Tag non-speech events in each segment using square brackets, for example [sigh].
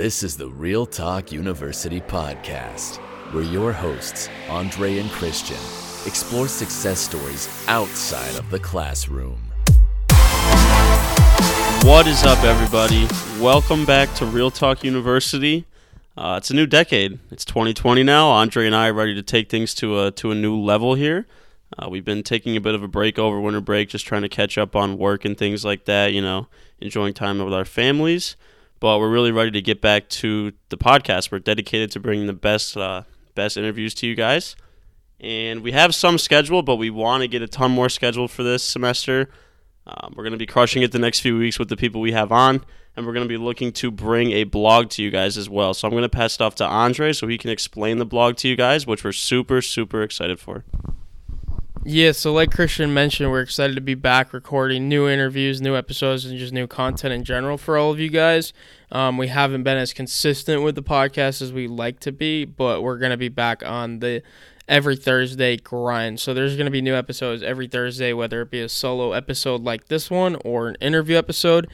This is the Real Talk University podcast, where your hosts, Andre and Christian, explore success stories outside of the classroom. What is up, everybody? Welcome back to Real Talk University. Uh, it's a new decade. It's 2020 now. Andre and I are ready to take things to a to a new level here. Uh, we've been taking a bit of a break over winter break, just trying to catch up on work and things like that. You know, enjoying time with our families. But we're really ready to get back to the podcast. We're dedicated to bringing the best uh, best interviews to you guys, and we have some scheduled, but we want to get a ton more scheduled for this semester. Um, we're going to be crushing it the next few weeks with the people we have on, and we're going to be looking to bring a blog to you guys as well. So I'm going to pass it off to Andre so he can explain the blog to you guys, which we're super, super excited for. Yeah, so like Christian mentioned, we're excited to be back recording new interviews, new episodes, and just new content in general for all of you guys. Um, we haven't been as consistent with the podcast as we like to be, but we're going to be back on the every Thursday grind. So there's going to be new episodes every Thursday, whether it be a solo episode like this one or an interview episode.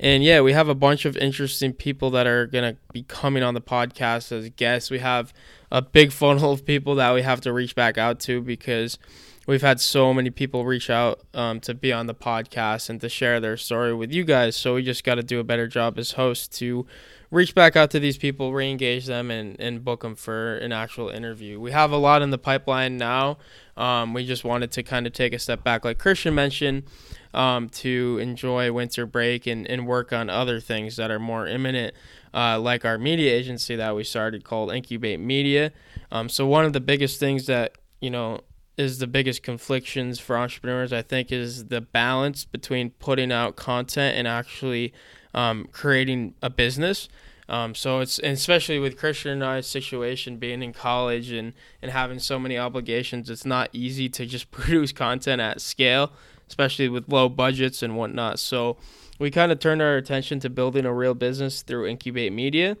And yeah, we have a bunch of interesting people that are going to be coming on the podcast as guests. We have a big [laughs] funnel of people that we have to reach back out to because we've had so many people reach out um, to be on the podcast and to share their story with you guys. So we just got to do a better job as hosts to reach back out to these people, re-engage them, and, and book them for an actual interview. We have a lot in the pipeline now. Um, we just wanted to kind of take a step back, like Christian mentioned, um, to enjoy winter break and, and work on other things that are more imminent, uh, like our media agency that we started called Incubate Media. Um, so one of the biggest things that you know is the biggest conflictions for entrepreneurs, I think, is the balance between putting out content and actually um, creating a business. Um, so it's especially with Christian and I's situation, being in college and and having so many obligations, it's not easy to just [laughs] produce content at scale, especially with low budgets and whatnot. So we kind of turned our attention to building a real business through Incubate Media,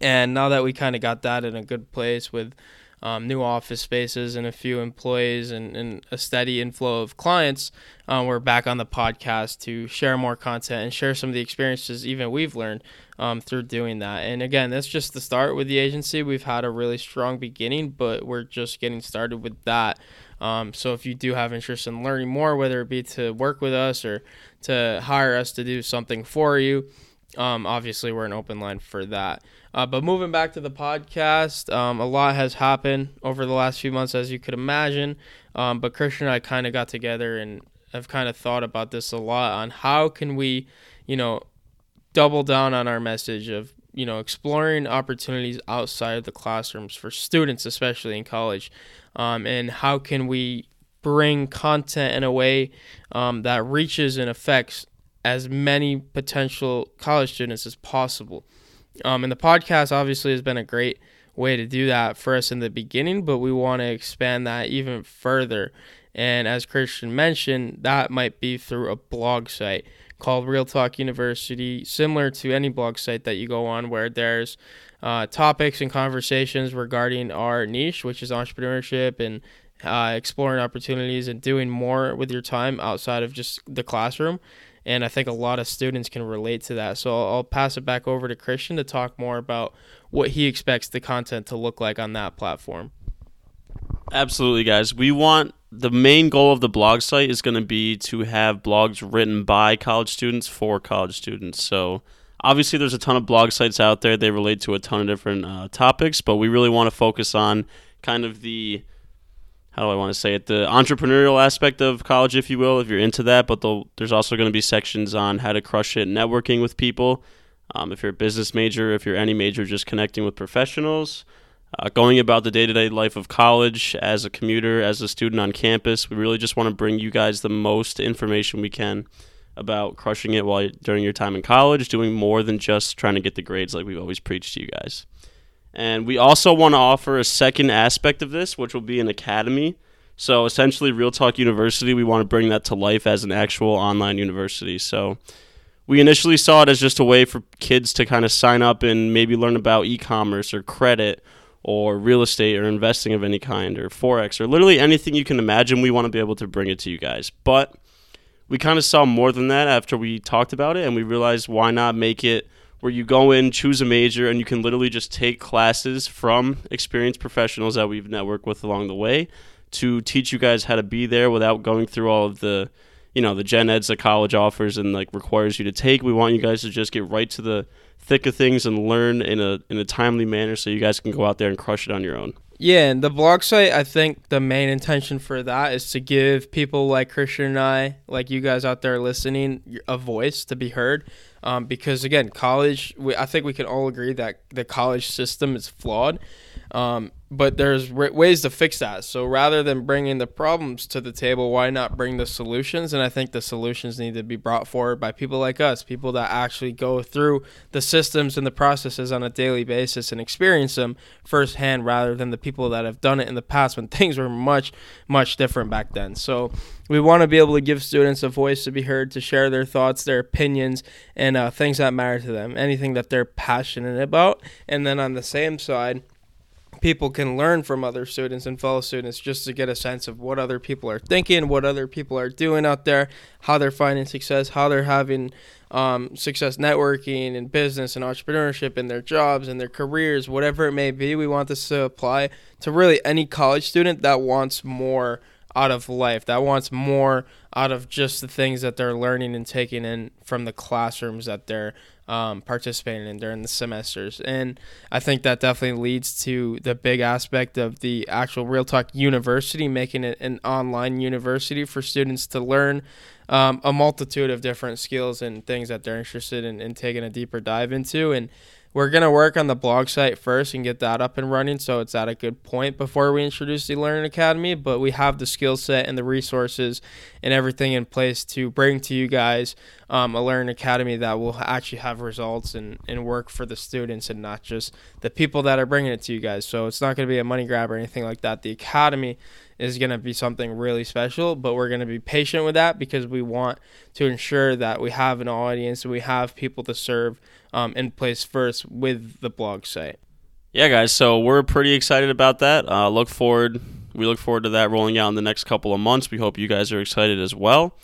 and now that we kind of got that in a good place with um, new office spaces and a few employees and, and a steady inflow of clients, um, we're back on the podcast to share more content and share some of the experiences even we've learned um, through doing that. And again, that's just the start with the agency. We've had a really strong beginning, but we're just getting started with that. Um, so if you do have interest in learning more, whether it be to work with us or to hire us to do something for you, um, obviously we're an open line for that. Uh, but moving back to the podcast, um, a lot has happened over the last few months, as you could imagine. Um, but Christian and I kind of got together and have kind of thought about this a lot on how can we, you know, double down on our message of you know exploring opportunities outside of the classrooms for students, especially in college, um, and how can we bring content in a way um, that reaches and affects as many potential college students as possible. Um, and the podcast obviously has been a great way to do that for us in the beginning, but we want to expand that even further. And as Christian mentioned, that might be through a blog site called Real Talk University, similar to any blog site that you go on where there's uh, topics and conversations regarding our niche, which is entrepreneurship and uh, exploring opportunities and doing more with your time outside of just the classroom and I think a lot of students can relate to that. So I'll, I'll pass it back over to Christian to talk more about what he expects the content to look like on that platform. Absolutely, guys. We want the main goal of the blog site is going to be to have blogs written by college students for college students. So obviously, there's a ton of blog sites out there. They relate to a ton of different uh, topics, but we really want to focus on kind of the how do I want to say it? The entrepreneurial aspect of college, if you will, if you're into that. But there's also going to be sections on how to crush it networking with people. Um, if you're a business major, if you're any major, just connecting with professionals, uh, going about the day to day life of college as a commuter, as a student on campus. We really just want to bring you guys the most information we can about crushing it while during your time in college, doing more than just trying to get the grades like we've always preached to you guys. And we also want to offer a second aspect of this, which will be an academy. So essentially, Real Talk University, we want to bring that to life as an actual online university. So we initially saw it as just a way for kids to kind of sign up and maybe learn about e commerce or credit or real estate or investing of any kind or Forex or literally anything you can imagine. We want to be able to bring it to you guys. But we kind of saw more than that after we talked about it and we realized why not make it where you go in, choose a major, and you can literally just take classes from experienced professionals that we've networked with along the way to teach you guys how to be there without going through all of the you know the gen eds that college offers and like requires you to take. We want you guys to just get right to the thick of things and learn in a in a timely manner so you guys can go out there and crush it on your own yeah, and the blog site, I think the main intention for that is to give people like Christian and I, like you guys out there listening, a voice to be heard. Um, because again, college, we, I think we can all agree that the college system is flawed. Um, but there's r- ways to fix that. So rather than bringing the problems to the table, why not bring the solutions? And I think the solutions need to be brought forward by people like us, people that actually go through the systems and the processes on a daily basis and experience them firsthand rather than the people that have done it in the past when [laughs] things were much, much different back then. So we want to be able to give students a voice to be heard, to share their thoughts, their opinions, and uh, things that matter to them, anything that they're passionate about. And then on the same side, people can learn from other students and fellow students just to get a sense of what other people are thinking, what other people are doing out there, how they're finding success, how they're having um, success networking and business and entrepreneurship in their jobs and their careers, whatever it may be. We want this to apply to really any college student that wants more out of life, that wants more out of just the things that they're learning and taking in from the classrooms that they're um, participating in during the semesters. And I think that definitely leads to the big aspect of the actual Real Talk University, making it an online university for students to learn um, a multitude of different skills and things that they're interested in, in taking a deeper dive into. And we're going to work on the blog site first and get that up and running so it's at a good point before we introduce the Learning Academy. But we have the skill set and the resources and everything in place to bring to you guys um, a Learning Academy that will actually have results and, and work for the students and not just the people that are bringing it to you guys. So it's not going to be a money grab or anything like that. The Academy is going to be something really special, but we're going to be patient with that because we want to ensure that we have an audience and we have people to serve um, in place first with the blog site. Yeah, guys. So we're pretty excited about that. Uh, look forward. We look forward to that rolling out in the next couple of months. We hope you guys are excited as well.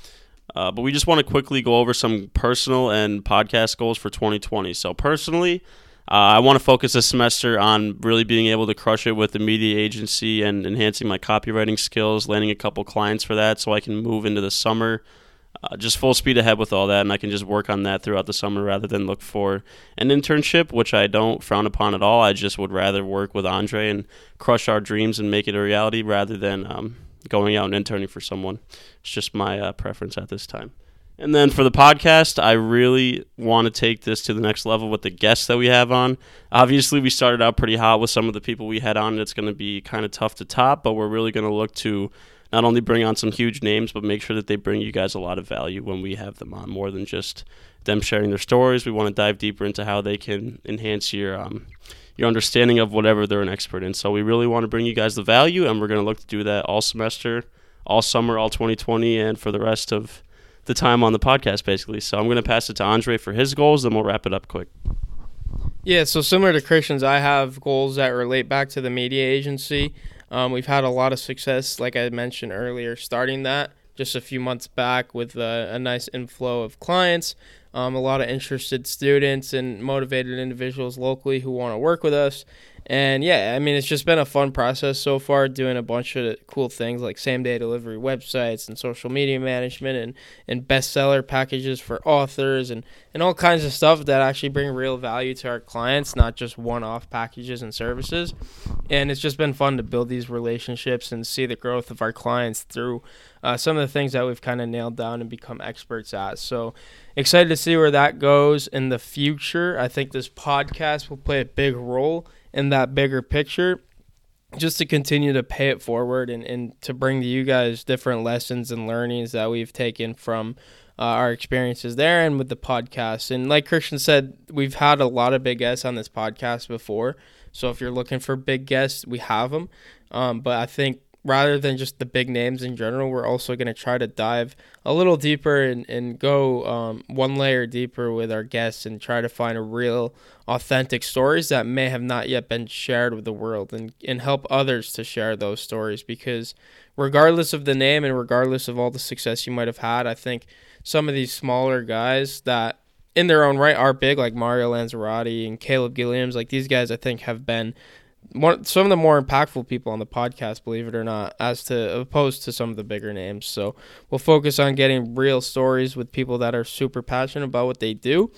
Uh, but we just want to quickly go over some personal and podcast goals for 2020. So personally, I want to focus this semester on really being able to crush it with the media agency and enhancing my copywriting skills, landing a couple clients for that, so I can move into the summer uh, just full speed ahead with all that, and I can just work on that throughout the summer rather than look for an internship, which I don't frown upon at all. I just would rather work with Andre and crush our dreams and make it a reality rather than um, going out and interning for someone. It's just my uh, preference at this time. And then for the podcast, I really want to take this to the next level with the guests that we have on. Obviously, we started out pretty hot with some of the people we had on, and it's going to be kind of tough to top, but we're really going to look to not only bring on some huge names, but make sure that they bring you guys a lot of value when we have them on, more than just them sharing their stories. We want to dive deeper into how they can enhance your um, your understanding of whatever they're an expert in. So we really want to bring you guys the value, and we're going to look to do that all semester, all summer, all 2020, and for the rest of the time on the podcast, basically. So I'm going to pass it to Andre for his goals, then we'll wrap it up quick. Yeah, so similar to Christian's, I have goals that relate back to the media agency. Um, we've had a lot of success, like I mentioned earlier, starting that just a few months back with a, a nice inflow of clients, um, a lot of interested students and motivated individuals locally who want to work with us. And yeah, I mean, it's just been a fun process so far, doing a bunch of cool things like same day delivery websites and social media management and, and bestseller packages for authors and, and all kinds of stuff that actually bring real value to our clients, not just one off packages and services. And it's just been fun to build these relationships and see the growth of our clients through uh, some of the things that we've kind of nailed down and become experts at. So excited to see where that goes in the future. I think this podcast will play a big role in that bigger picture just to continue to pay it forward and, and to bring to you guys different lessons and learnings that we've taken from uh, our experiences there and with the podcast. And like Christian said, we've had a lot of big guests on this podcast before. So if you're looking for big guests, we have them. Um, but I think rather than just the big names in general, we're also going to try to dive a little deeper and, and go um, one layer deeper with our guests and try to find a real, authentic stories that may have not yet been shared with the world and, and help others to share those stories. Because regardless of the name and regardless of all the success you might have had, I think some of these smaller guys that in their own right are big, like Mario Lanzarotti and Caleb Gilliams. Like these guys, I think have been one some of the more impactful people on the podcast, believe it or not, as to opposed to some of the bigger names. So we'll focus on getting real stories with people that are super passionate about what they do.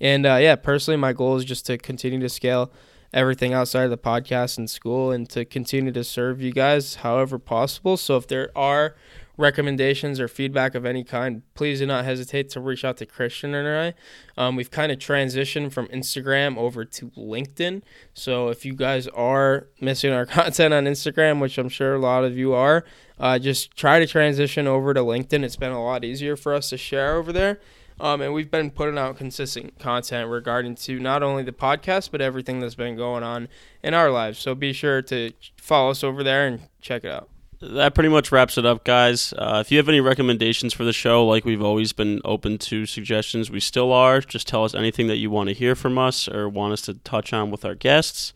And uh, yeah, personally, my goal is just to continue to scale everything outside of the podcast and school and to continue to serve you guys however possible. So if there are recommendations or feedback of any kind, please do not hesitate to reach out to Christian and I. Um, we've kind of transitioned from Instagram over to LinkedIn. So if you guys are missing our [laughs] content on Instagram, which I'm sure a lot of you are, uh, just try to transition over to LinkedIn. It's been a lot easier for us to share over there. Um, and we've been putting out consistent content regarding to not only the podcast but everything that's been going on in our lives. So be sure to follow us over there and check it out that pretty much wraps it up, guys. Uh, if you have any recommendations for the show, like we've always been open to suggestions, we still are. Just tell us anything that you want to hear from us or want us to touch on with our guests.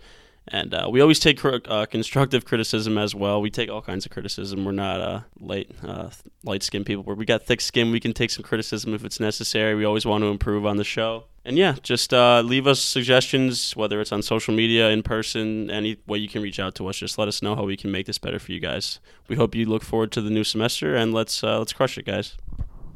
And uh, we always take uh, constructive criticism as well. We take all kinds of criticism. We're not uh, light uh, light skinned people. Where we got thick skin, we can take some criticism if it's necessary. We always want to improve on the show. And yeah, just uh, leave us suggestions, whether it's on social media, in person, any way you can reach out to us. Just let us know how we can make this better for you guys. We hope you look forward to the new semester, and let's uh, let's crush it, guys.